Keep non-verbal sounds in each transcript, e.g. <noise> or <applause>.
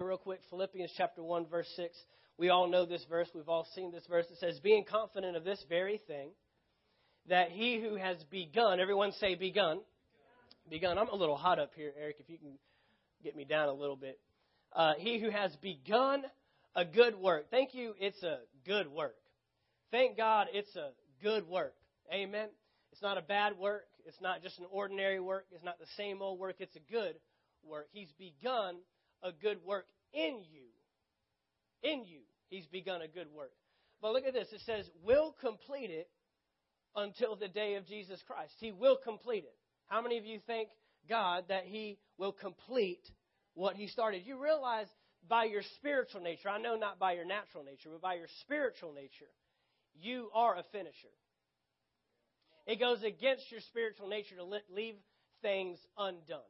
real quick Philippians chapter 1, verse 6. We all know this verse. We've all seen this verse. It says, Being confident of this very thing, that he who has begun, everyone say begun. Begun. I'm a little hot up here, Eric, if you can get me down a little bit. Uh, he who has begun a good work. Thank you. It's a good work. Thank God it's a good work. Amen. It's not a bad work. It's not just an ordinary work. It's not the same old work. It's a good work. He's begun a good work in you. In you, He's begun a good work. But look at this. It says, will complete it until the day of Jesus Christ. He will complete it. How many of you think God that He will complete what He started? You realize by your spiritual nature, I know not by your natural nature, but by your spiritual nature, you are a finisher. It goes against your spiritual nature to leave things undone.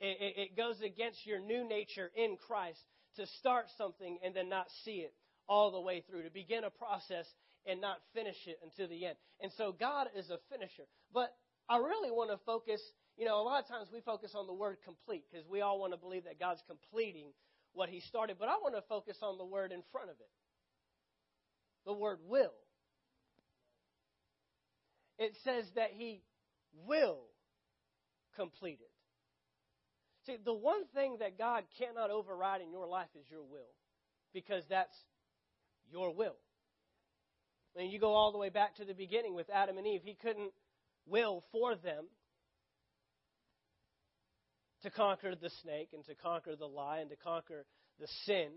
It, goes against your new nature in Christ to start something and then not see it all the way through, to begin a process and not finish it until the end. And so God is a finisher. But I really want to focus, you know, a lot of times we focus on the word complete because we all want to believe that God's completing what He started. But I want to focus on the word in front of it the word will. It says that He will complete it. See, the one thing that God cannot override in your life is your will, because that's your will. Mean, you go all the way back to the beginning with Adam and Eve. He couldn't will for them to conquer the snake and to conquer the lie and to conquer the sin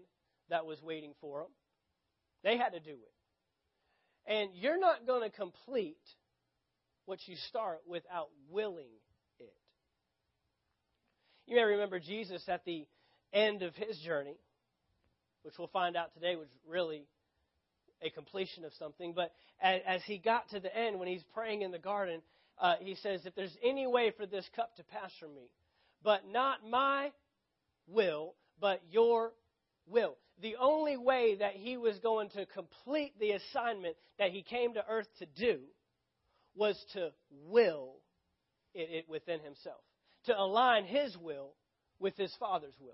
that was waiting for them. They had to do it. And you're not going to complete what you start without willing you may remember Jesus at the end of his journey, which we'll find out today was really a completion of something. But as, he got to the end, when he's praying in the garden, uh, he says, If there's any way for this cup to pass from me, but not my will, but your will. The only way that he was going to complete the assignment that he came to earth to do was to will it, it within himself to align His will with His Father's will.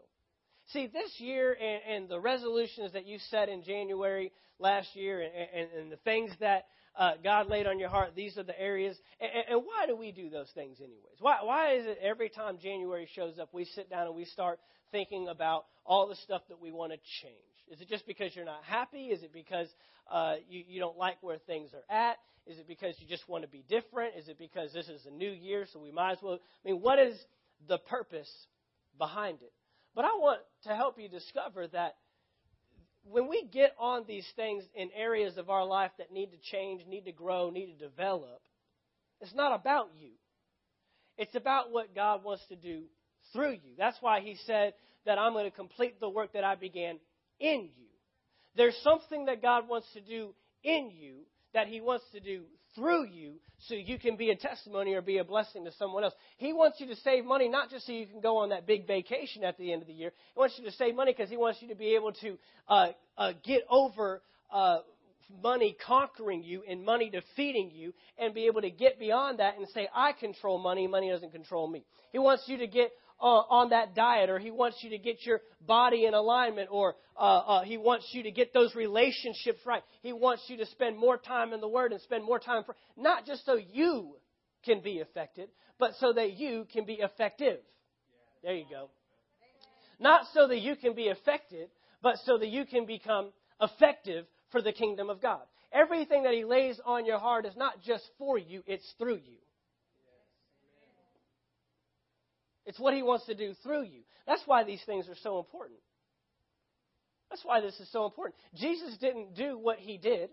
See, this year and, and the resolutions that you set in January last year and, and, and the things that uh, God laid on your heart, these are the areas. And, and why do we do those things, anyways? Why, why is it every time January shows up, we sit down and we start thinking about all the stuff that we want to change? Is it just because you're not happy? Is it because uh, you, you don't like where things are at? Is it because you just want to be different? Is it because this is a new year, so we might as well? I mean, what is the purpose behind it? But I want to help you discover that when we get on these things in areas of our life that need to change, need to grow, need to develop, it's not about you. It's about what God wants to do through you. That's why He said that I'm going to complete the work that I began in you. There's something that God wants to do in you that He wants to do through you so you can be a testimony or be a blessing to someone else. He wants you to save money not just so you can go on that big vacation at the end of the year. He wants you to save money because He wants you to be able to uh, uh, get over. Uh, money conquering you and money defeating you and be able to get beyond that and say, I control money, money doesn't control me. He wants you to get uh, on that diet, or He wants you to get your body in alignment, or uh, uh, He wants you to get those relationships right. He wants you to spend more time in the Word and spend more time for not just so you can be affected, but so that you can be effective. There you go. Not so that you can be affected, but so that you can become effective for the kingdom of God. Everything that He lays on your heart is not just for you, it's through you. It's what He wants to do through you. That's why these things are so important. That's why this is so important. Jesus didn't do what He did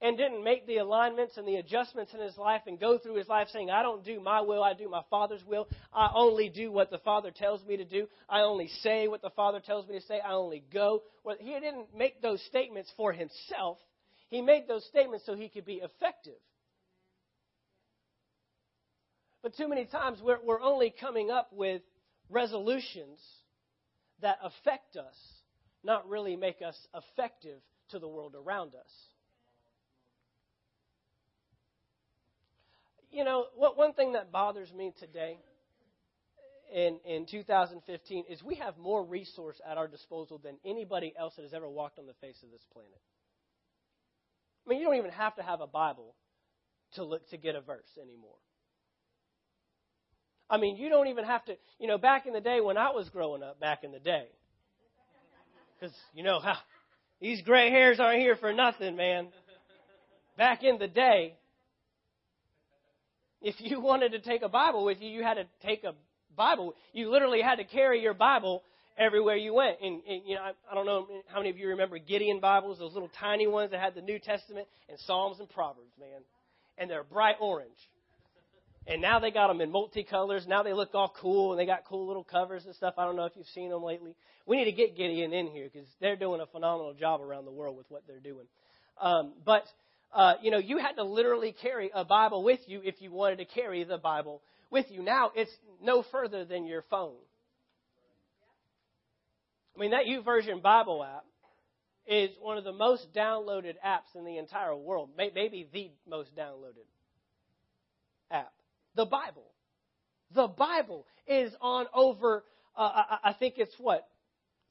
and didn't make the alignments and the adjustments in his life and go through his life saying, I don't do my will, I do my Father's will. I only do what the Father tells me to do. I only say what the Father tells me to say. I only go. He didn't make those statements for himself. He made those statements so he could be effective. But too many times we're, we're only coming up with resolutions that affect us, not really make us effective to the world around us. You know, what one thing that bothers me today in, in 2015 is we have more resource at our disposal than anybody else that has ever walked on the face of this planet. I mean, you don't even have to have a Bible to look to get a verse anymore. I mean, you don't even have to, you know, back in the day when I was growing up, back in the day, because, you know, how, these gray hairs aren't here for nothing, man. Back in the day, if you wanted to take a Bible with you, you had to take a Bible. You literally had to carry your Bible everywhere you went. And, and you know, I, I don't know how many of you remember Gideon Bibles, those little tiny ones that had the New Testament and Psalms and Proverbs, man. And they're bright orange. And now they got them in multicolors. Now they look all cool and they got cool little covers and stuff. I don't know if you've seen them lately. We need to get Gideon in here because they're doing a phenomenal job around the world with what they're doing. Um, but, uh, you know, you had to literally carry a Bible with you if you wanted to carry the Bible with you. Now it's no further than your phone. I mean, that YouVersion Bible app is one of the most downloaded apps in the entire world, maybe the most downloaded app. The Bible. The Bible is on over, uh, I think it's what,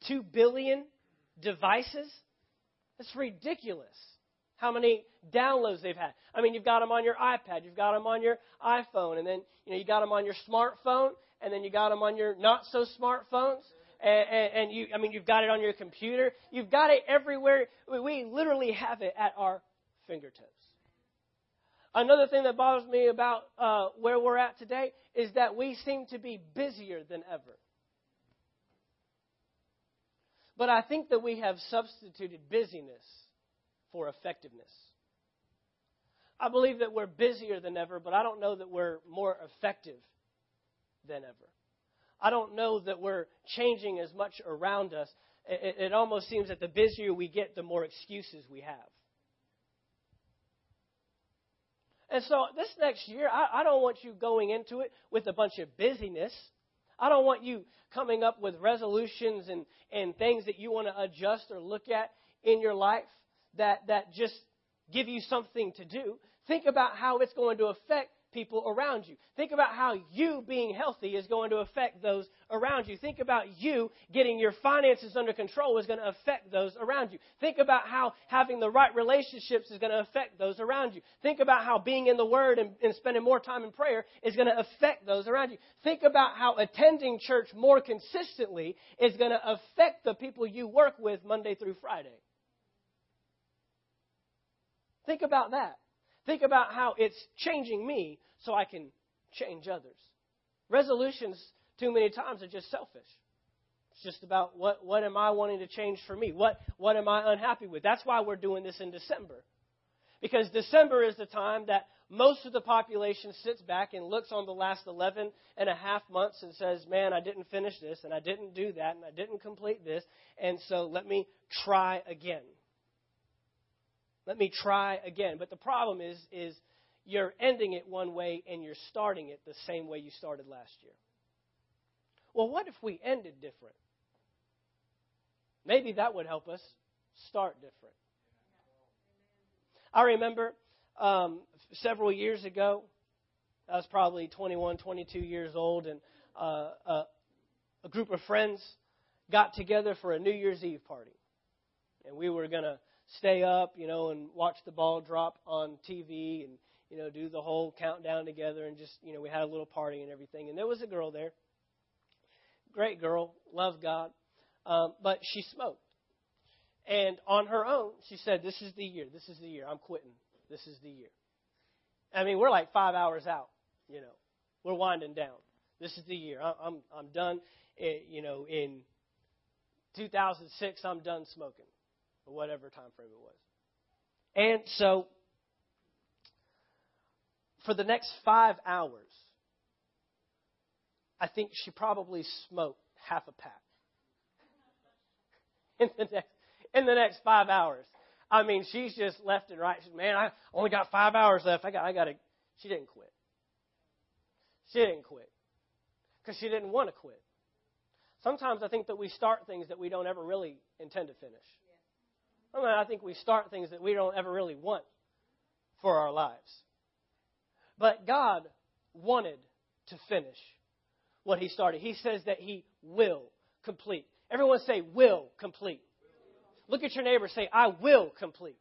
2 billion devices? It's ridiculous how many downloads they've had. I mean, you've got them on your iPad, you've got them on your iPhone, and then you know you got them on your smartphone, and then you got them on your not so smartphones. And, and, and you, I mean, you've got it on your computer. You've got it everywhere. We literally have it at our fingertips. Another thing that bothers me about uh, where we're at today is that we seem to be busier than ever. But I think that we have substituted busyness for effectiveness. I believe that we're busier than ever, but I don't know that we're more effective than ever. I don't know that we're changing as much around us. It, it almost seems that the busier we get, the more excuses we have. And so this next year, I, I don't want you going into it with a bunch of busyness. I don't want you coming up with resolutions and, and things that you want to adjust or look at in your life that, that just give you something to do. Think about how it's going to affect people around you. Think about how you being healthy is going to affect those around you. Think about you getting your finances under control is going to affect those around you. Think about how having the right relationships is going to affect those around you. Think about how being in the Word and, and spending more time in prayer is going to affect those around you. Think about how attending church more consistently is going to affect the people you work with Monday through Friday. Think about that. Think about how it's changing me so I can change others. Resolutions, too many times, are just selfish. It's just about what, what am I wanting to change for me? What, what am I unhappy with? That's why we're doing this in December. Because December is the time that most of the population sits back and looks on the last 11 and a half months and says, Man, I didn't finish this, and I didn't do that, and I didn't complete this, and so let me try again. Let me try again. But the problem is, is you're ending it one way and you're starting it the same way you started last year. Well, what if we ended different? Maybe that would help us start different. I remember um, several years ago, I was probably 21, 22 years old, and uh, uh, a group of friends got together for a New Year's Eve party. And we were going to stay up, you know, and watch the ball drop on TV and, you know, do the whole countdown together and just, you know, we had a little party and everything. And there was a girl there. Great girl, loved God. Um, but she smoked. And on her own, she said, This is the year. This is the year. I'm quitting. This is the year. I mean, we're like five hours out, you know. We're winding down. This is the year. I'm, I'm done. It, you know, in 2006, I'm done smoking whatever time frame it was. And so, for the next five hours, I think she probably smoked half a pack. <laughs> in the next in the next five hours. I mean, she's just left and right. She's, man, I only got five hours left. I got, I got to. She didn't quit. She didn't quit because she didn't want to quit. Sometimes I think that we start things that we don't ever really intend to finish. I, think we start things that we don't ever really want for our lives. But God wanted to finish what he started. He says that he will complete. Everyone say, will complete. Look at your neighbor, say, I will complete.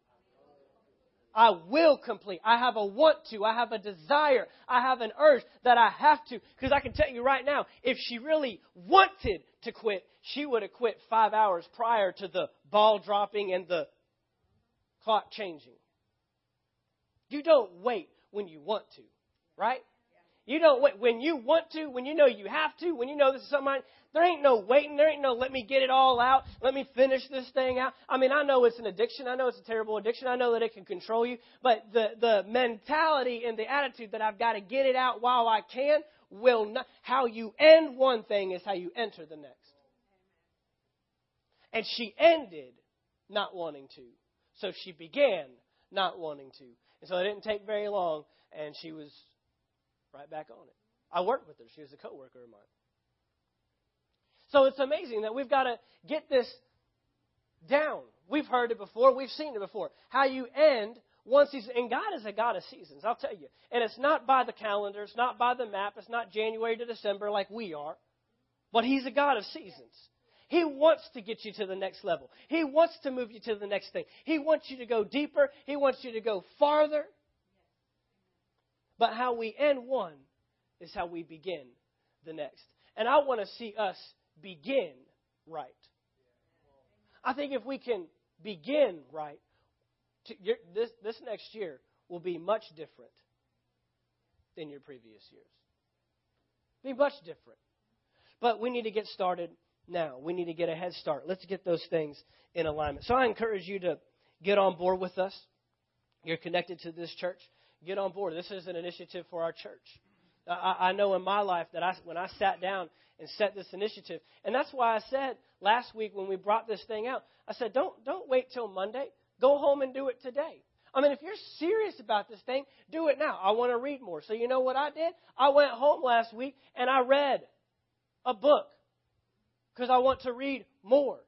I will complete. I have a want to. I have a desire. I have an urge that I have to. Because I can tell you right now, if she really wanted to quit, she would have quit five hours prior to the ball dropping and the clock changing. You don't wait when you want to, right? You wait when you want to, when you know you have to, when you know this is something. There ain't no waiting. There ain't no let me get it all out. Let me finish this thing out. I mean, I know it's an addiction. I know it's a terrible addiction. I know that it can control you. But the the mentality and the attitude that I've got to get it out while I can will not. How you end one thing is how you enter the next. And she ended not wanting to, so she began not wanting to. And so it didn't take very long, and she was right back on it. I worked with her. She was a coworker of mine. So it's amazing that we've got to get this down. We've heard it before. We've seen it before. How you end one season. And God is a God of seasons, I'll tell you. And it's not by the calendar. It's not by the map. It's not January to December like we are. But He's a God of seasons. He wants to get you to the next level. He wants to move you to the next thing. He wants you to go deeper. He wants you to go farther. But how we end one is how we begin the next. And I want to see us begin right. I think if we can begin right, this, this next year will be much different than your previous years. Be much different. But we need to get started now. We need to get a head start. Let's get those things in alignment. So I encourage you to get on board with us. You're connected to this church get on board. This is an initiative for our church. I, I know in my life that I, when I sat down and set this initiative, and that's why I said last week when we brought this thing out, I said, don't, don't wait till Monday. Go home and do it today. I mean, if you're serious about this thing, do it now. I want to read more. So you know what I did? I went home last week and I read a book because I want to read more.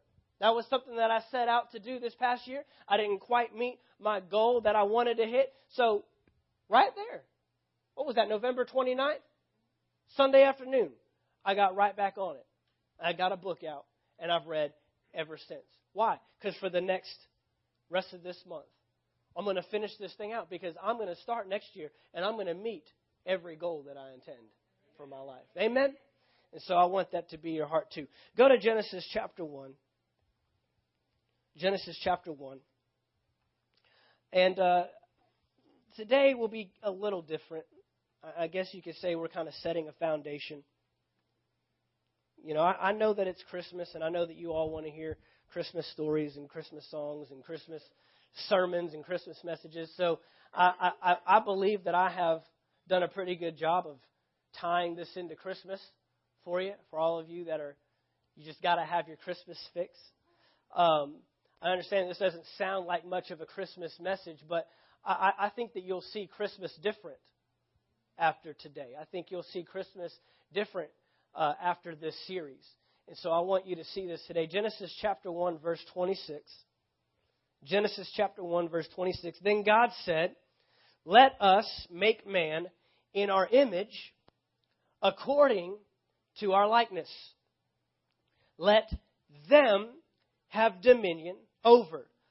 That was something that I set out to do this past year. I didn't quite meet my goal that I wanted to hit. So Right there. What was that, November 29th? Sunday afternoon. I got right back on it. I got a book out, and I've read ever since. Why? Because for the next rest of this month, I'm going to finish this thing out because I'm going to start next year and I'm going to meet every goal that I intend for my life. Amen? And so I want that to be your heart too. Go to Genesis chapter 1. Genesis chapter 1. And uh, today will be a little different. I guess you could say we're kind of setting a foundation. You know, I, I know that it's Christmas, and I know that you all want to hear Christmas stories and Christmas songs and Christmas sermons and Christmas messages. So I, I, I believe that I have done a pretty good job of tying this into Christmas for you, for all of you that are, you just got to have your Christmas fix. Um, I understand this doesn't sound like much of a Christmas message, but I, I think that you'll see Christmas different after today. I think you'll see Christmas different uh, after this series. And so I want you to see this today. Genesis chapter 1, verse 26. Genesis chapter 1, verse 26. Then God said, Let us make man in our image according to our likeness. Let them have dominion over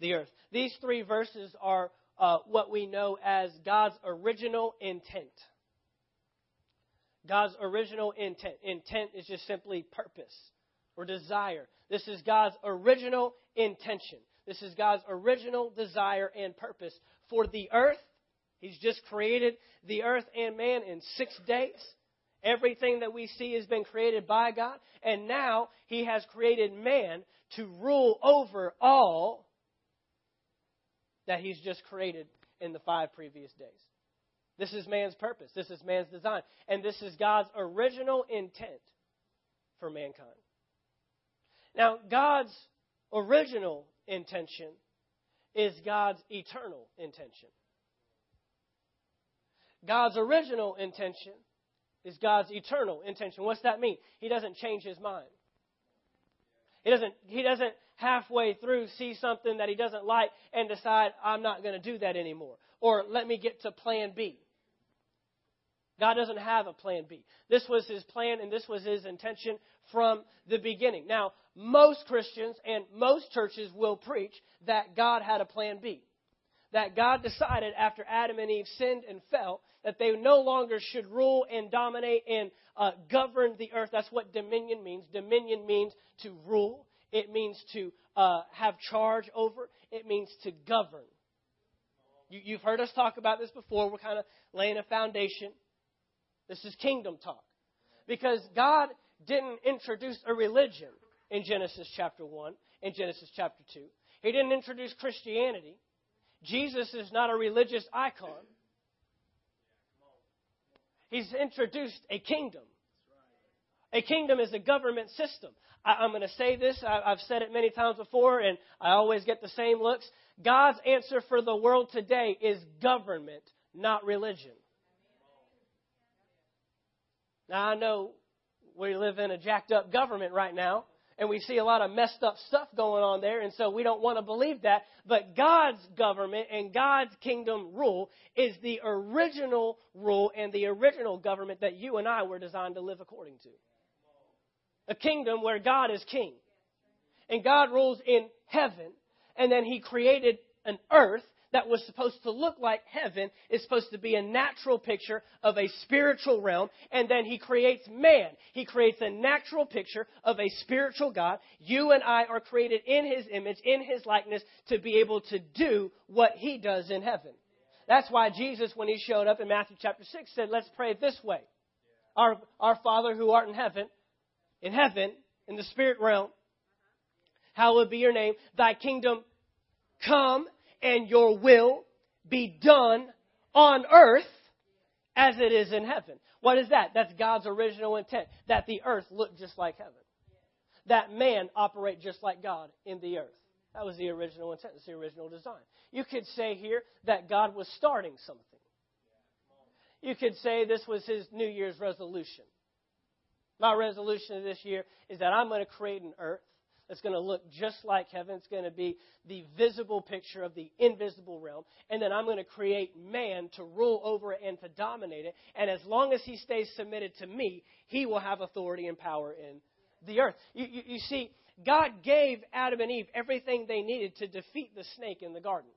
the earth. These three verses are uh, what we know as God's original intent. God's original intent. Intent is just simply purpose or desire. This is God's original intention. This is God's original desire and purpose for the earth. He's just created the earth and man in six days. Everything that we see has been created by God. And now He has created man to rule over all that he's just created in the five previous days. This is man's purpose. This is man's design. And this is God's original intent for mankind. Now, God's original intention is God's eternal intention. God's original intention is God's eternal intention. What's that mean? He doesn't change his mind. He doesn't, he doesn't halfway through see something that he doesn't like and decide, I'm not going to do that anymore. Or let me get to plan B. God doesn't have a plan B. This was his plan and this was his intention from the beginning. Now, most Christians and most churches will preach that God had a plan B. That God decided after Adam and Eve sinned and fell that they no longer should rule and dominate and uh, govern the earth. That's what dominion means. Dominion means to rule, it means to uh, have charge over, it means to govern. You, you've heard us talk about this before. We're kind of laying a foundation. This is kingdom talk. Because God didn't introduce a religion in Genesis chapter 1, in Genesis chapter 2. He didn't introduce Christianity. Jesus is not a religious icon. He's introduced a kingdom. A kingdom is a government system. I, am going to say this. I, I've said it many times before, and I always get the same looks. God's answer for the world today is government, not religion. Now, I know we live in a jacked up government right now, and we see a lot of messed up stuff going on there, and so we don't want to believe that. But God's government and God's kingdom rule is the original rule and the original government that you and I were designed to live according to. A kingdom where God is king. And God rules in heaven, and then He created an earth that was supposed to look like heaven is supposed to be a natural picture of a spiritual realm. And then he creates man. He creates a natural picture of a spiritual God. You and I are created in his image, in his likeness, to be able to do what he does in heaven. That's why Jesus, when he showed up in Matthew chapter 6, said, Let's pray this way. Our, our Father who art in heaven, in heaven, in the spirit realm, hallowed be your name. Thy kingdom come and your will be done on earth as it is in heaven. What is that? That's God's original intent. That the earth look just like heaven. That man operate just like God in the earth. That was the original intent. It's the original design. You could say here that God was starting something. You could say this was his New Year's resolution. My resolution this year is that I'm going to create an earth that's going to look just like heaven. It's going to be the visible picture of the invisible realm. And then I'm going to create man to rule over it and to dominate it. And as long as he stays submitted to me, he will have authority and power in the earth. You, you, you see, God gave Adam and Eve everything they needed to defeat the snake in the garden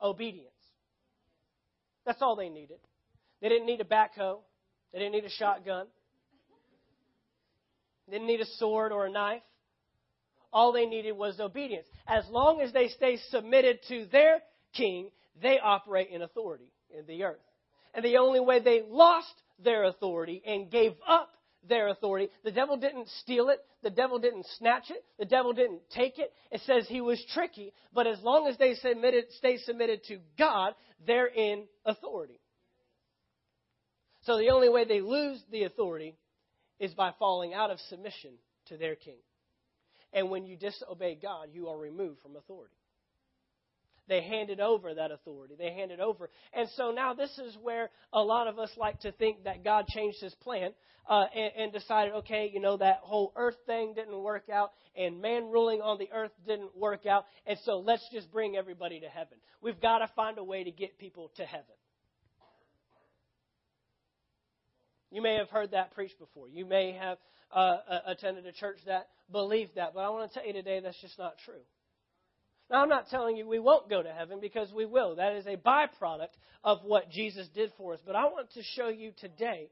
obedience. That's all they needed. They didn't need a backhoe, they didn't need a shotgun, didn't need a sword or a knife. All they needed was obedience. As long as they stay submitted to their king, they operate in authority in the earth. And the only way they lost their authority and gave up their authority, the devil didn't steal it, the devil didn't snatch it, the devil didn't take it. It says he was tricky, but as long as they submitted, stay submitted to God, they're in authority. So the only way they lose the authority is by falling out of submission to their king. And when you disobey God, you are removed from authority. They handed over that authority. They handed over. And so now this is where a lot of us like to think that God changed his plan uh, and, and decided, okay, you know, that whole earth thing didn't work out and man ruling on the earth didn't work out. And so let's just bring everybody to heaven. We've got to find a way to get people to heaven. You may have heard that preached before. You may have uh, attended a church that believed that. But I want to tell you today that's just not true. Now, I'm not telling you we won't go to heaven because we will. That is a byproduct of what Jesus did for us. But I want to show you today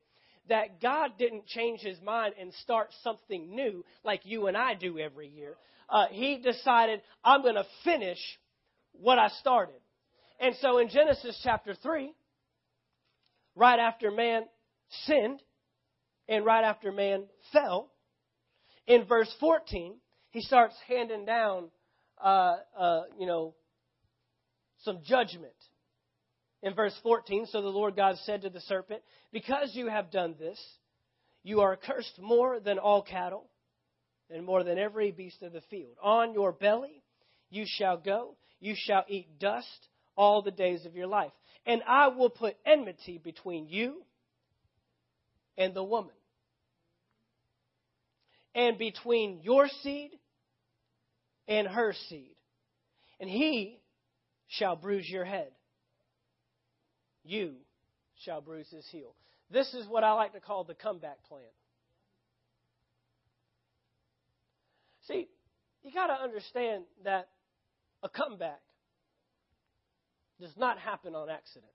that God didn't change his mind and start something new like you and I do every year. Uh, he decided, I'm going to finish what I started. And so in Genesis chapter 3, right after man sinned and right after man fell, in verse 14, he starts handing down, uh, uh, you know, some judgment. In verse 14, so the Lord God said to the serpent, Because you have done this, You are cursed more than all cattle, and more than every beast of the field. On your belly you shall go, you shall eat dust all the days of your life. And I will put enmity between you and the woman, and between your seed and her seed. And he shall bruise your head. You shall bruise his heel. This is what I like to call the comeback plan. See, you got to understand that a comeback does not happen on accident.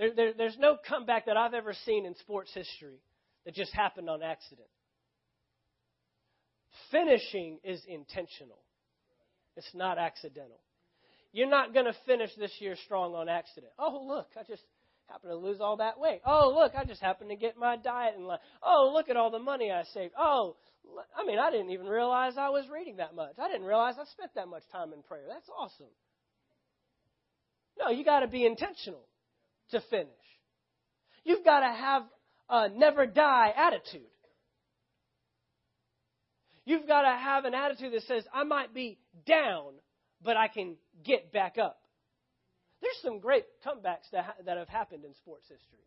There, there, there's no comeback that I've ever seen in sports history that just happened on accident. Finishing is intentional, it's not accidental. You're not going to finish this year strong on accident. Oh, look, I just happened to lose all that weight. Oh, look, I just happened to get my diet in line. Oh, look at all the money I saved. Oh, I mean, I didn't even realize I was reading that much. I didn't realize I spent that much time in prayer. That's awesome. No, you got to be intentional to finish. You've got to have a never die attitude. You've got to have an attitude that says, I might be down, but I can get back up. There's some great comebacks that, ha- that have happened in sports history.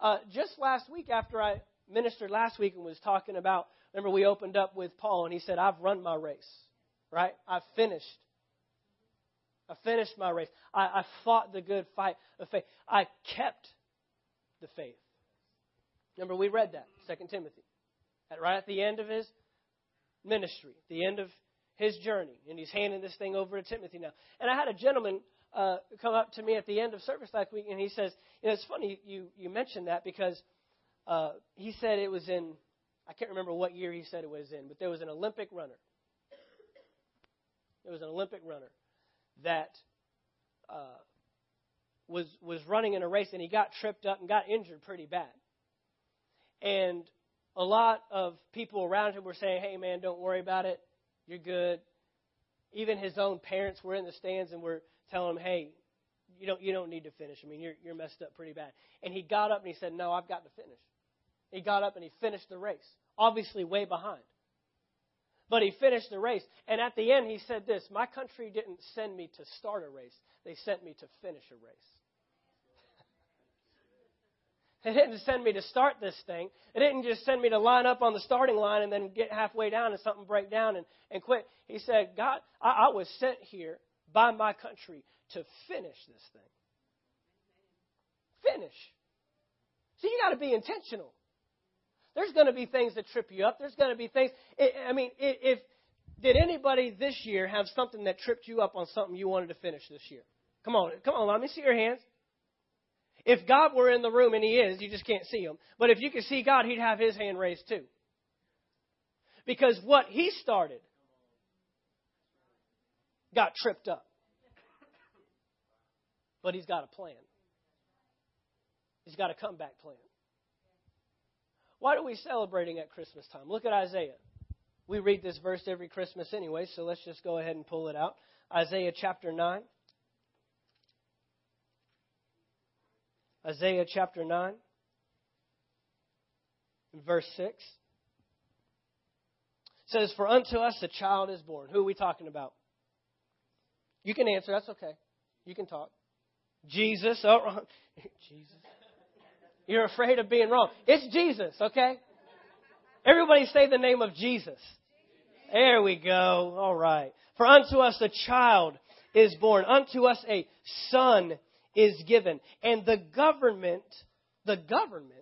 Uh, just last week, after I ministered last week and was talking about, remember we opened up with Paul and he said, I've run my race, right? I've finished. I finished my race. I, I fought the good fight of faith. I kept the faith. Remember, we read that, 2 Timothy, at, right at the end of his ministry, the end of his journey. And he's handing this thing over to Timothy now. And I had a gentleman uh, come up to me at the end of service last week, and he says, you know, it's funny you, you mentioned that because uh, he said it was in, I can't remember what year he said it was in, but there was an Olympic runner. There was an Olympic runner that uh, was was running in a race and he got tripped up and got injured pretty bad. And a lot of people around him were saying, "Hey, man, don't worry about it. You're good." Even his own parents were in the stands and were telling him, "Hey, you don't you don't need to finish. I mean, you're you're messed up pretty bad." And he got up and he said, "No, I've got to finish." He got up and he finished the race, obviously way behind. But he finished the race. And at the end, he said this My country didn't send me to start a race, they sent me to finish a race. <laughs> They didn't send me to start this thing. They didn't just send me to line up on the starting line and then get halfway down and something break down and, and quit. He said, God, I, I was sent here by my country to finish this thing. Finish. So you got to be intentional. There's going to be things that trip you up. There's going to be things. I mean, if did anybody this year have something that tripped you up on something you wanted to finish this year? Come on, come on, let me see your hands. If God were in the room, and He is, you just can't see Him. But if you could see God, He'd have His hand raised too. Because what He started got tripped up. But He's got a plan. He's got a comeback plan. Why are we celebrating at Christmas time? Look at Isaiah. We read this verse every Christmas anyway, so let's just go ahead and pull it out. Isaiah chapter 9. Isaiah chapter 9, verse 6 says, For unto us a child is born. Who are we talking about? You can answer, that's okay. You can talk. Jesus. Oh, <laughs> Jesus. You're afraid of being wrong. It's Jesus, okay? Everybody say the name of Jesus. There we go. All right. For unto us a child is born, unto us a son is given. And the government, the government,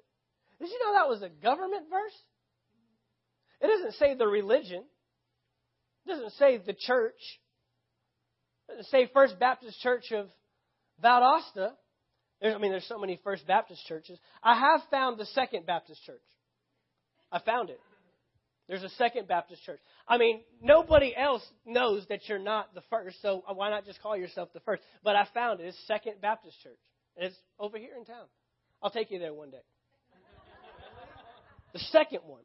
did you know that was a government verse? It doesn't say the religion. It doesn't say the church. It doesn't say First Baptist Church of Valdosta. There's, I mean, there's so many First Baptist churches. I have found the Second Baptist Church. I found it. There's a Second Baptist Church. I mean, nobody else knows that you're not the first, so why not just call yourself the first? But I found it. It's Second Baptist Church. It's over here in town. I'll take you there one day. The second one.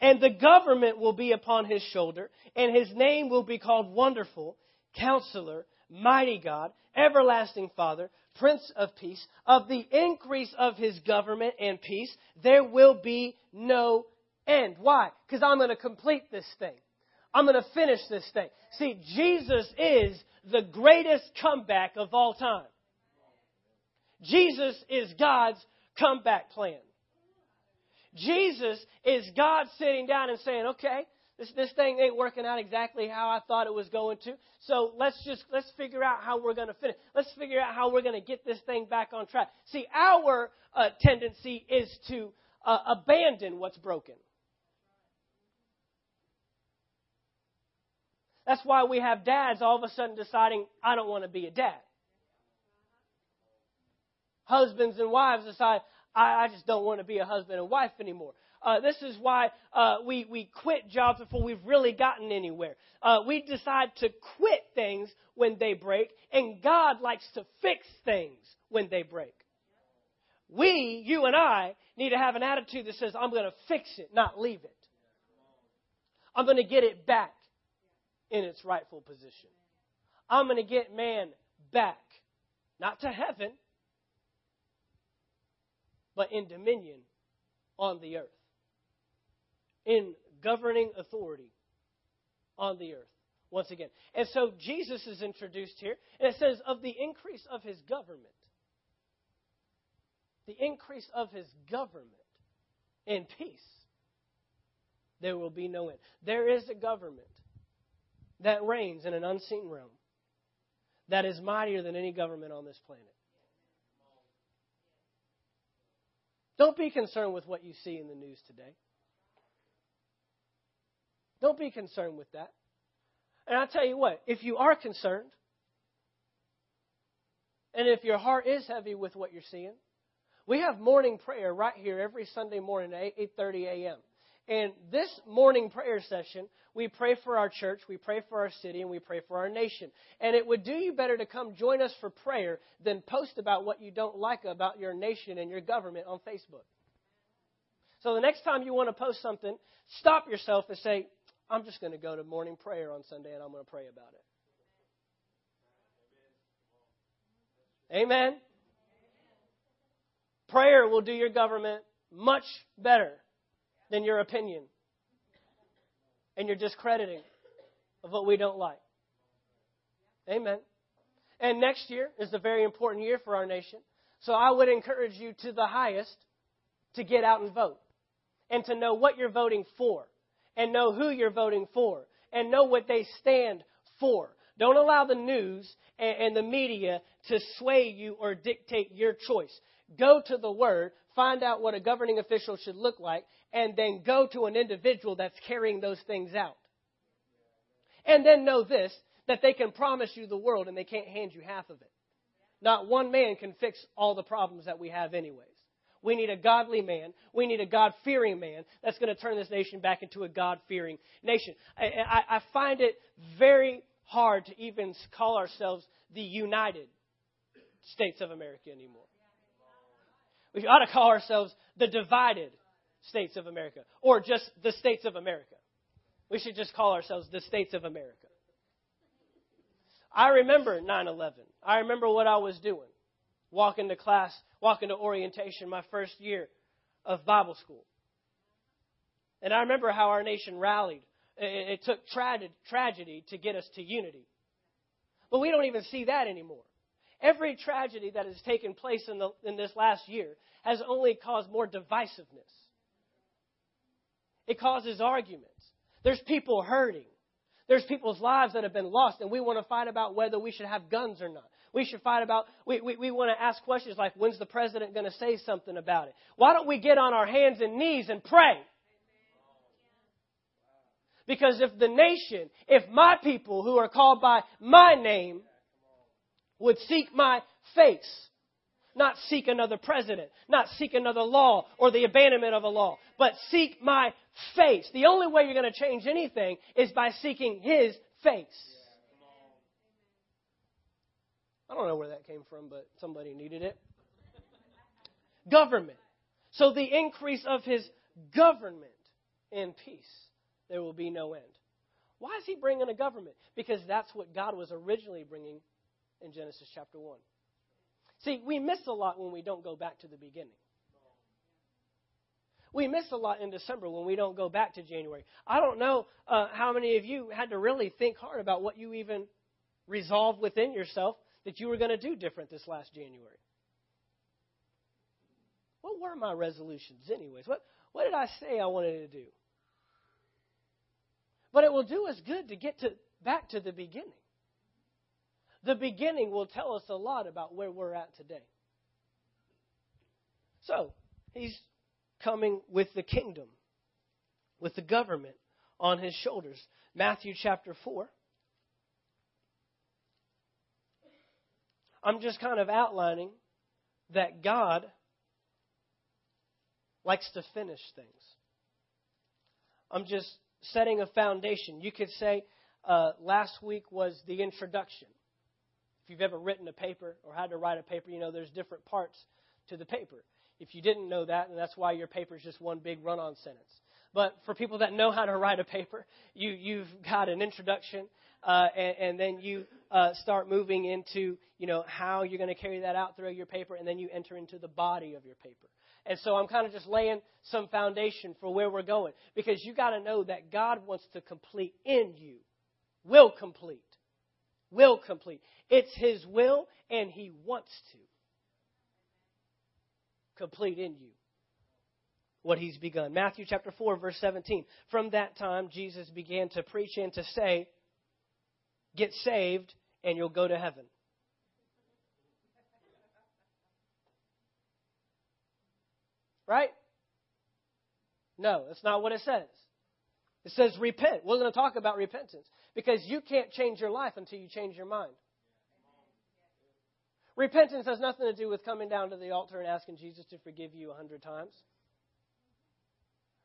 And the government will be upon his shoulder, and his name will be called Wonderful, Counselor, Mighty God, Everlasting Father, Prince of Peace, of the increase of his government and peace, there will be no end. Why? Because I'm going to complete this thing. I'm going to finish this thing. See, Jesus is the greatest comeback of all time. Jesus is God's comeback plan. Jesus is God sitting down and saying, okay, this, this thing ain't working out exactly how I thought it was going to. So let's just, let's figure out how we're going to finish. Let's figure out how we're going to get this thing back on track. See, our uh, tendency is to uh, abandon what's broken. That's why we have dads all of a sudden deciding, I don't want to be a dad. Husbands and wives decide, I, I just don't want to be a husband and wife anymore. Uh, this is why uh, we, we quit jobs before we've really gotten anywhere. Uh, we decide to quit things when they break, and God likes to fix things when they break. We, you and I, need to have an attitude that says, I'm going to fix it, not leave it. I'm going to get it back in its rightful position. I'm going to get man back, not to heaven, but in dominion on the earth in governing authority on the earth once again. And so Jesus is introduced here, and it says, of the increase of his government. The increase of his government in peace, there will be no end. There is a government that reigns in an unseen realm that is mightier than any government on this planet. Don't be concerned with what you see in the news today. Don't be concerned with that. And I'll tell you what, if you are concerned, and if your heart is heavy with what you're seeing, we have morning prayer right here every Sunday morning at 8:30 a.m. And this morning prayer session, we pray for our church, we pray for our city, and we pray for our nation. And it would do you better to come join us for prayer than post about what you don't like about your nation and your government on Facebook. So the next time you want to post something, stop yourself and say, I'm just going to go to morning prayer on Sunday and I'm going to pray about it. Amen. Prayer will do your government much better than your opinion and your discrediting of what we don't like. Amen. And next year is a very important year for our nation. So I would encourage you to the highest to get out and vote and to know what you're voting for and know who you're voting for and know what they stand for. Don't allow the news and, the media to sway you or dictate your choice. Go to the Word, find out what a governing official should look like, and then go to an individual that's carrying those things out. And then know this that they can promise you the world and they can't hand you half of it. Not one man can fix all the problems that we have, anyways. We need a godly man. We need a God fearing man that's going to turn this nation back into a God fearing nation. I, I, I find it very hard to even call ourselves the United States of America anymore. We ought to call ourselves the divided States of America or just the States of America. We should just call ourselves the States of America. I remember 9 11. I remember what I was doing walking to class, walking to orientation my first year of Bible school. And I remember how our nation rallied. It, it took tra- tragedy to get us to unity. But we don't even see that anymore. Every tragedy that has taken place in, the, in this last year has only caused more divisiveness. It causes arguments. There's people hurting. There's people's lives that have been lost, and we want to fight about whether we should have guns or not. We should fight about, we, we, we want to ask questions like, when's the president going to say something about it? Why don't we get on our hands and knees and pray? Because if the nation, if my people who are called by my name would seek my face, not seek another president, not seek another law or the abandonment of a law, but seek my face. The only way you're going to change anything is by seeking his face. I don't know where that came from, but somebody needed it. Government. So the increase of his government in peace, there will be no end. Why is he bringing a government? Because that's what God was originally bringing in Genesis chapter 1. See, we miss a lot when we don't go back to the beginning. We miss a lot in December when we don't go back to January. I don't know uh, how many of you had to really think hard about what you even resolved within yourself that you were going to do different this last January. What were my resolutions, anyways? What, what did I say I wanted to do? But it will do us good to get to, back to the beginning. The beginning will tell us a lot about where we're at today. So, he's coming with the kingdom, with the government on his shoulders. Matthew chapter 4. I'm just kind of outlining that God likes to finish things. I'm just setting a foundation. You could say uh, last week was the introduction. If you've ever written a paper or had to write a paper, you know there's different parts to the paper. If you didn't know that, and that's why your paper is just one big run on sentence. But for people that know how to write a paper, you, you've got an introduction, uh, and, and, then you uh, start moving into you know how you're going to carry that out through your paper, and then you enter into the body of your paper. And so I'm kind of just laying some foundation for where we're going because you got to know that God wants to complete in you, will complete, will complete. It's His will, and He wants to complete in you what He's begun. Matthew chapter 4, verse 17. From that time, Jesus began to preach and to say, Get saved, and you'll go to heaven. Right? No, that's not what it says. It says repent. We're going to talk about repentance because you can't change your life until you change your mind. Repentance has nothing to do with coming down to the altar and asking Jesus to forgive you a hundred times.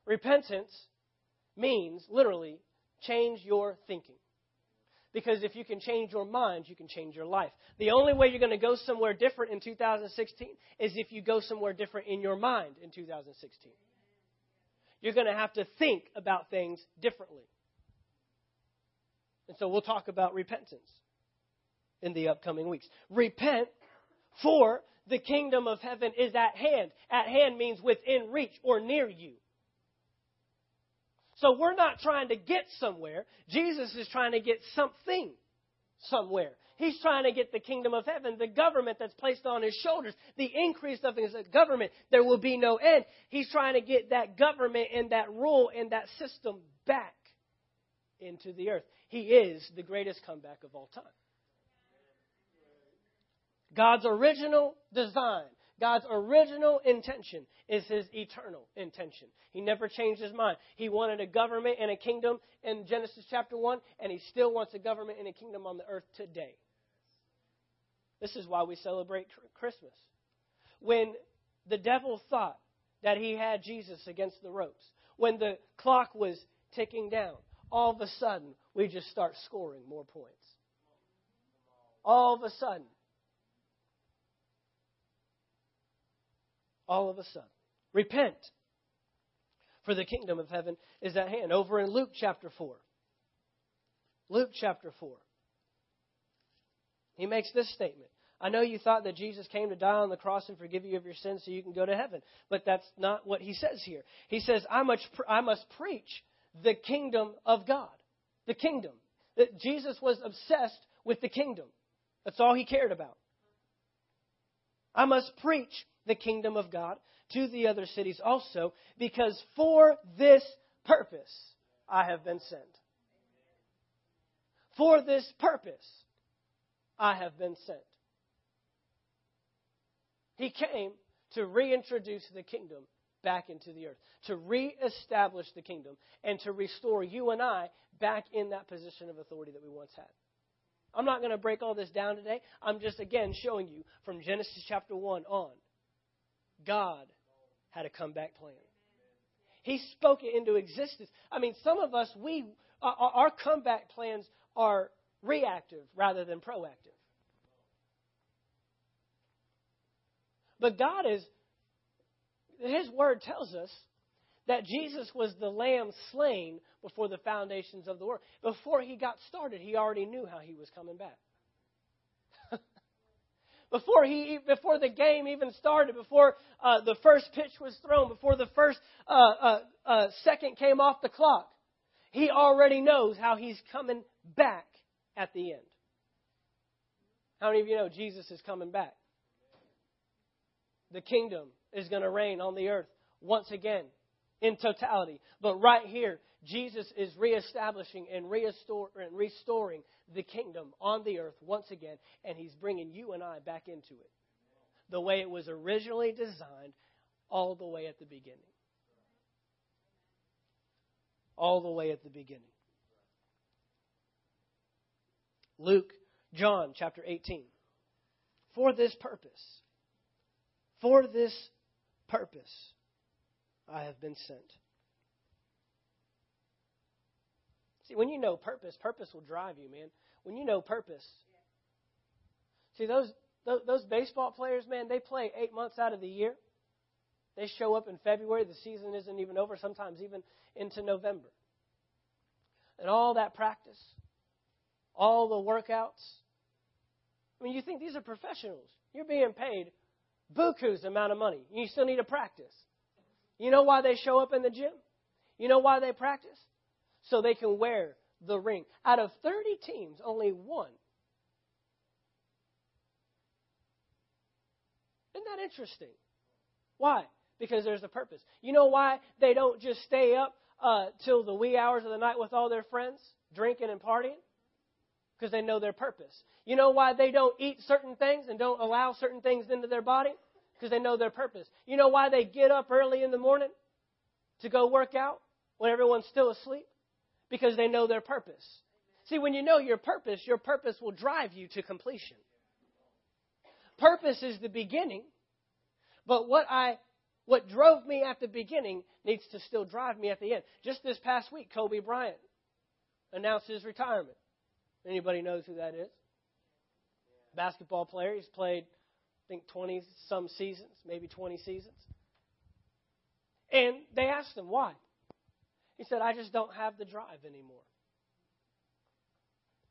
Repentance means literally change your thinking. Because if you can change your mind, you can change your life. The only way you're going to go somewhere different in 2016 is if you go somewhere different in your mind in 2016. You're going to have to think about things differently. And so we'll talk about repentance in the upcoming weeks. Repent, for the kingdom of heaven is at hand. At hand means within reach or near you. So we're not trying to get somewhere. Jesus is trying to get something somewhere. He's trying to get the kingdom of heaven, the government that's placed on his shoulders, the increase of his government. There will be no end. He's trying to get that government and that rule and that system back into the earth. He is the greatest comeback of all time. God's original design God's original intention is his eternal intention. He never changed his mind. He wanted a government and a kingdom in Genesis chapter 1, and he still wants a government and a kingdom on the earth today. This is why we celebrate Christmas. When the devil thought that he had Jesus against the ropes, when the clock was ticking down, all of a sudden we just start scoring more points. All of a sudden, all of a sudden. Repent, for the kingdom of heaven is at hand. Over in Luke chapter 4. Luke chapter 4. He makes this statement. I know you thought that Jesus came to die on the cross and forgive you of your sins so you can go to heaven, but that's not what he says here. He says, I must, I must preach the kingdom of God. The kingdom. That Jesus was obsessed with the kingdom. That's all he cared about. I must preach the kingdom of God to the other cities also, because for this purpose I have been sent. For this purpose I have been sent. He came to reintroduce the kingdom back into the earth, to reestablish the kingdom, and to restore you and I back in that position of authority that we once had. I'm not going to break all this down today. I'm just, again, showing you from Genesis chapter 1 on God had a comeback plan. He spoke it into existence. I mean, some of us, we our comeback plans are reactive rather than proactive. But God is, His Word tells us that Jesus was the lamb slain before the foundations of the world. Before He got started, He already knew how He was coming back. Before he before the game even started, before uh, the first pitch was thrown, before the first uh, uh, uh, second came off the clock, he already knows how he's coming back at the end. How many of you know Jesus is coming back? The kingdom is going to reign on the earth once again in totality. But right here, Jesus is reestablishing and, restore, and restoring the kingdom on the earth once again, and he's bringing you and I back into it. The way it was originally designed, all the way at the beginning. All the way at the beginning. Luke, John chapter 18. For this purpose, for this purpose, I have been sent. See, when you know purpose, purpose will drive you, man. When you know purpose. See, those, those, those baseball players, man, they play eight months out of the year. They show up in February. The season isn't even over, sometimes even into November. And all that practice, all the workouts. I mean, you think these are professionals. You're being paid buku's amount of money. You still need to practice. You know why they show up in the gym? You know why they practice? so they can wear the ring. Out of 30 teams, only one. Isn't that interesting? Why? Because there's a purpose. You know why they don't just stay up uh, till the wee hours of the night with all their friends, drinking and partying? Because they know their purpose. You know why they don't eat certain things and don't allow certain things into their body? Because they know their purpose. You know why they get up early in the morning to go work out when everyone's still asleep? because they know their purpose. See, when you know your purpose, your purpose will drive you to completion. Purpose is the beginning, but what I what drove me at the beginning needs to still drive me at the end. Just this past week, Kobe Bryant announced his retirement. Anybody knows who that is? Basketball player. He's played, think, 20 some seasons, maybe 20 seasons. And they asked him why. He said, I just don't have the drive anymore.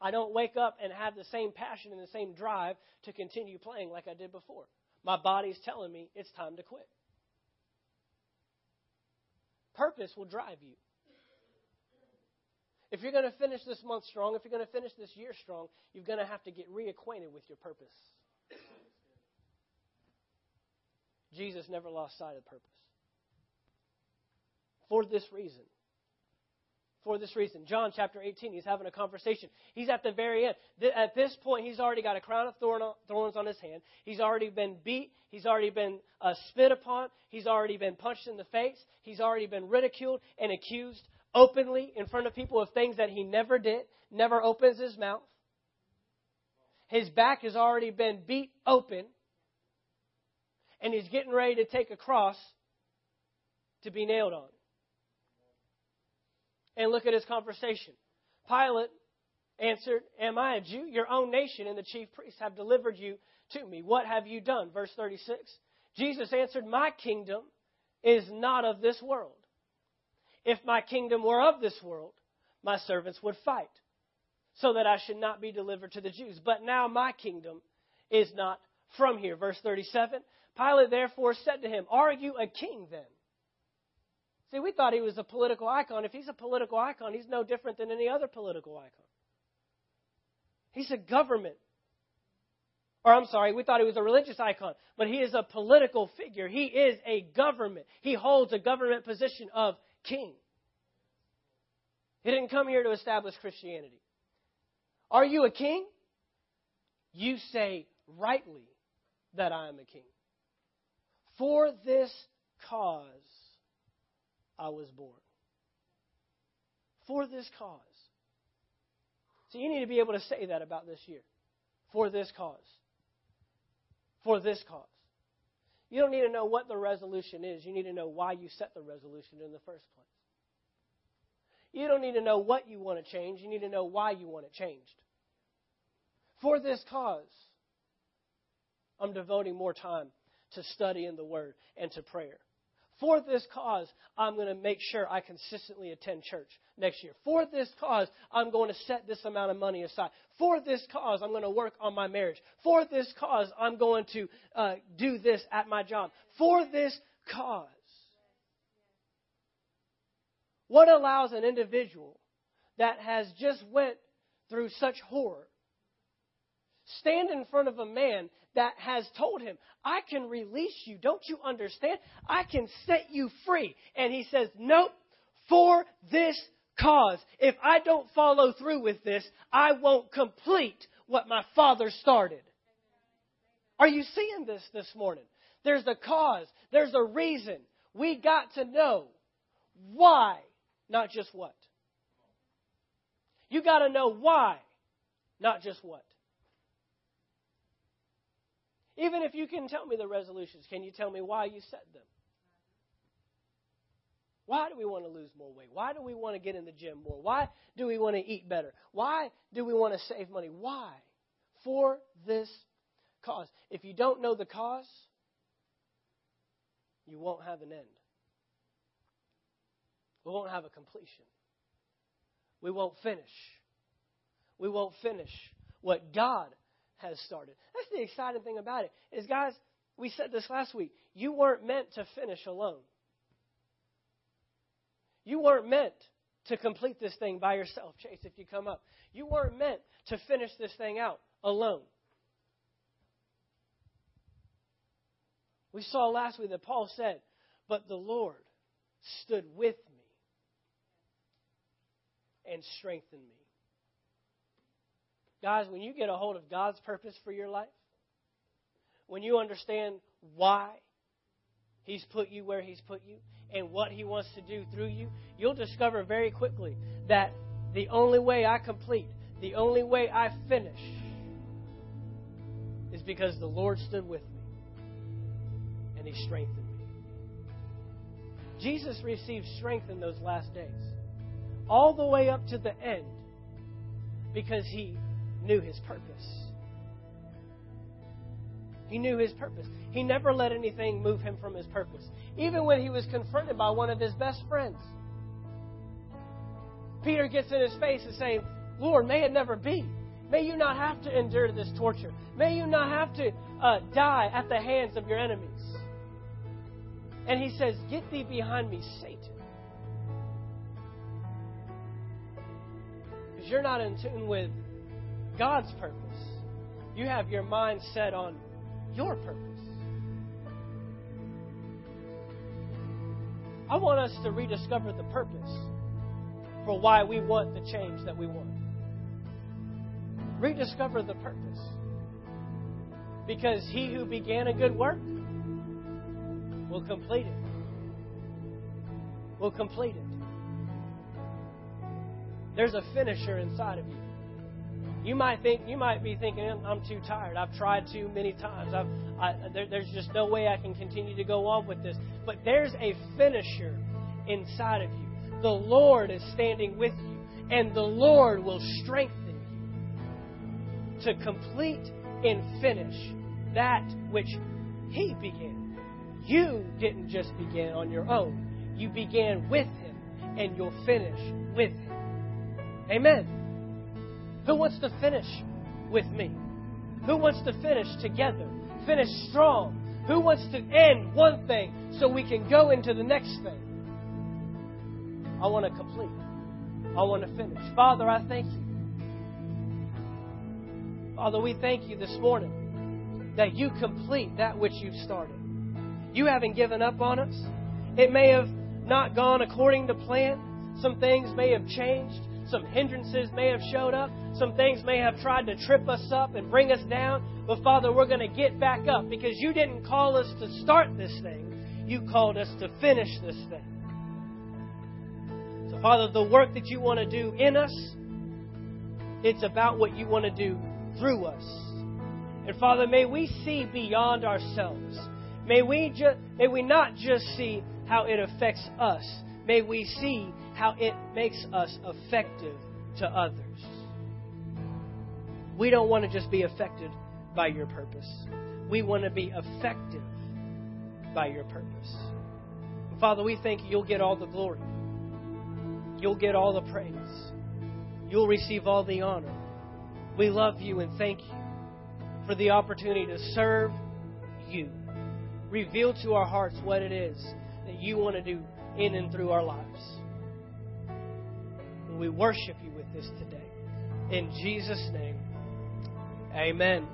I don't wake up and have the same passion and the same drive to continue playing like I did before. My body's telling me it's time to quit. Purpose will drive you. If you're going to finish this month strong, if you're going to finish this year strong, you're going to have to get reacquainted with your purpose. Jesus never lost sight of purpose. For this reason, for this reason. John chapter 18, he's having a conversation. He's at the very end. At this point, he's already got a crown of thorns on his hand. He's already been beat. He's already been uh, spit upon. He's already been punched in the face. He's already been ridiculed and accused openly in front of people of things that he never did, never opens his mouth. His back has already been beat open. And he's getting ready to take a cross to be nailed on and look at his conversation. Pilate answered, Am I a Jew? Your own nation and the chief priests have delivered you to me. What have you done? Verse 36. Jesus answered, My kingdom is not of this world. If my kingdom were of this world, my servants would fight, so that I should not be delivered to the Jews. But now my kingdom is not from here. Verse 37. Pilate therefore said to him, Are you a king then? See, we thought he was a political icon. If he's a political icon, he's no different than any other political icon. He's a government. Or I'm sorry, we thought he was a religious icon, but he is a political figure. He is a government. He holds a government position of king. He didn't come here to establish Christianity. Are you a king? You say rightly that I am a king. For this cause I was born. For this cause. So you need to be able to say that about this year. For this cause. For this cause. You don't need to know what the resolution is. You need to know why you set the resolution in the first place. You don't need to know what you want to change. You need to know why you want it changed. For this cause, I'm devoting more time to study in the Word and to prayer For this cause, I'm going to make sure I consistently attend church next year. For this cause, I'm going to set this amount of money aside. For this cause, I'm going to work on my marriage. For this cause, I'm going to uh, do this at my job. For this cause. What allows an individual that has just went through such horror stand in front of a man that has told him, I can release you. Don't you understand? I can set you free. And he says, Nope, for this cause. If I don't follow through with this, I won't complete what my father started. Are you seeing this this morning? There's a cause, there's a reason. We got to know why, not just what. You got to know why, not just what. Even if you can tell me the resolutions, can you tell me why you set them? Why do we want to lose more weight? Why do we want to get in the gym more? Why do we want to eat better? Why do we want to save money? Why? For this cause. If you don't know the cause, you won't have an end. We won't have a completion. We won't finish. We won't finish what God has started. That's the exciting thing about it. Is guys, we said this last week. You weren't meant to finish alone. You weren't meant to complete this thing by yourself, <laughs> Chase, if you come up. You weren't meant to finish this thing out alone. We saw last week that Paul said, But the Lord stood with me and strengthened me. Guys, when you get a hold of God's purpose for your life, when you understand why He's put you where He's put you and what He wants to do through you, you'll discover very quickly that the only way I complete, the only way I finish, is because the Lord stood with me and He strengthened me. Jesus received strength in those last days, all the way up to the end, because He knew His purpose. He knew his purpose. He never let anything move him from his purpose, even when he was confronted by one of his best friends. Peter gets in his face and saying, Lord, may it never be. May you not have to endure this torture. May you not have to uh, die at the hands of your enemies. And he says, Get thee behind me, Satan. Because you're not in tune with God's purpose. You have your mind set on your purpose. I want us to rediscover the purpose for why we want the change that we want. Rediscover the purpose. Because he who began a good work will complete it. Will complete it. There's a finisher inside of you. You might think you might be thinking, "I'm too tired. I've tried too many times. I've, I, there, there's just no way I can continue to go on with this." But there's a finisher inside of you. The Lord is standing with you, and the Lord will strengthen you to complete and finish that which He began. You didn't just begin on your own. You began with Him, and you'll finish with Him. Amen. Who wants to finish with me? Who wants to finish together? Finish strong. Who wants to end one thing so we can go into the next thing? I want to complete. I want to finish. Father, I thank you. Father, we thank you this morning that you complete that which you've started. You haven't given up on us. It may have not gone according to plan. Some things may have changed. Some hindrances may have showed up. Some things may have tried to trip us up and bring us down. But Father, we're going to get back up because you didn't call us to start this thing. You called us to finish this thing. So, Father, the work that you want to do in us, it's about what you want to do through us. And Father, may we see beyond ourselves. May we, ju- may we not just see how it affects us. May we see how it makes us effective to others. We don't want to just be affected by your purpose. We want to be effective by your purpose. Father, we thank you. You'll get all the glory. You'll get all the praise. You'll receive all the honor. We love you and thank you for the opportunity to serve you. Reveal to our hearts what it is that you want to do in and through our lives. And we worship you with this today. In Jesus' name, amen.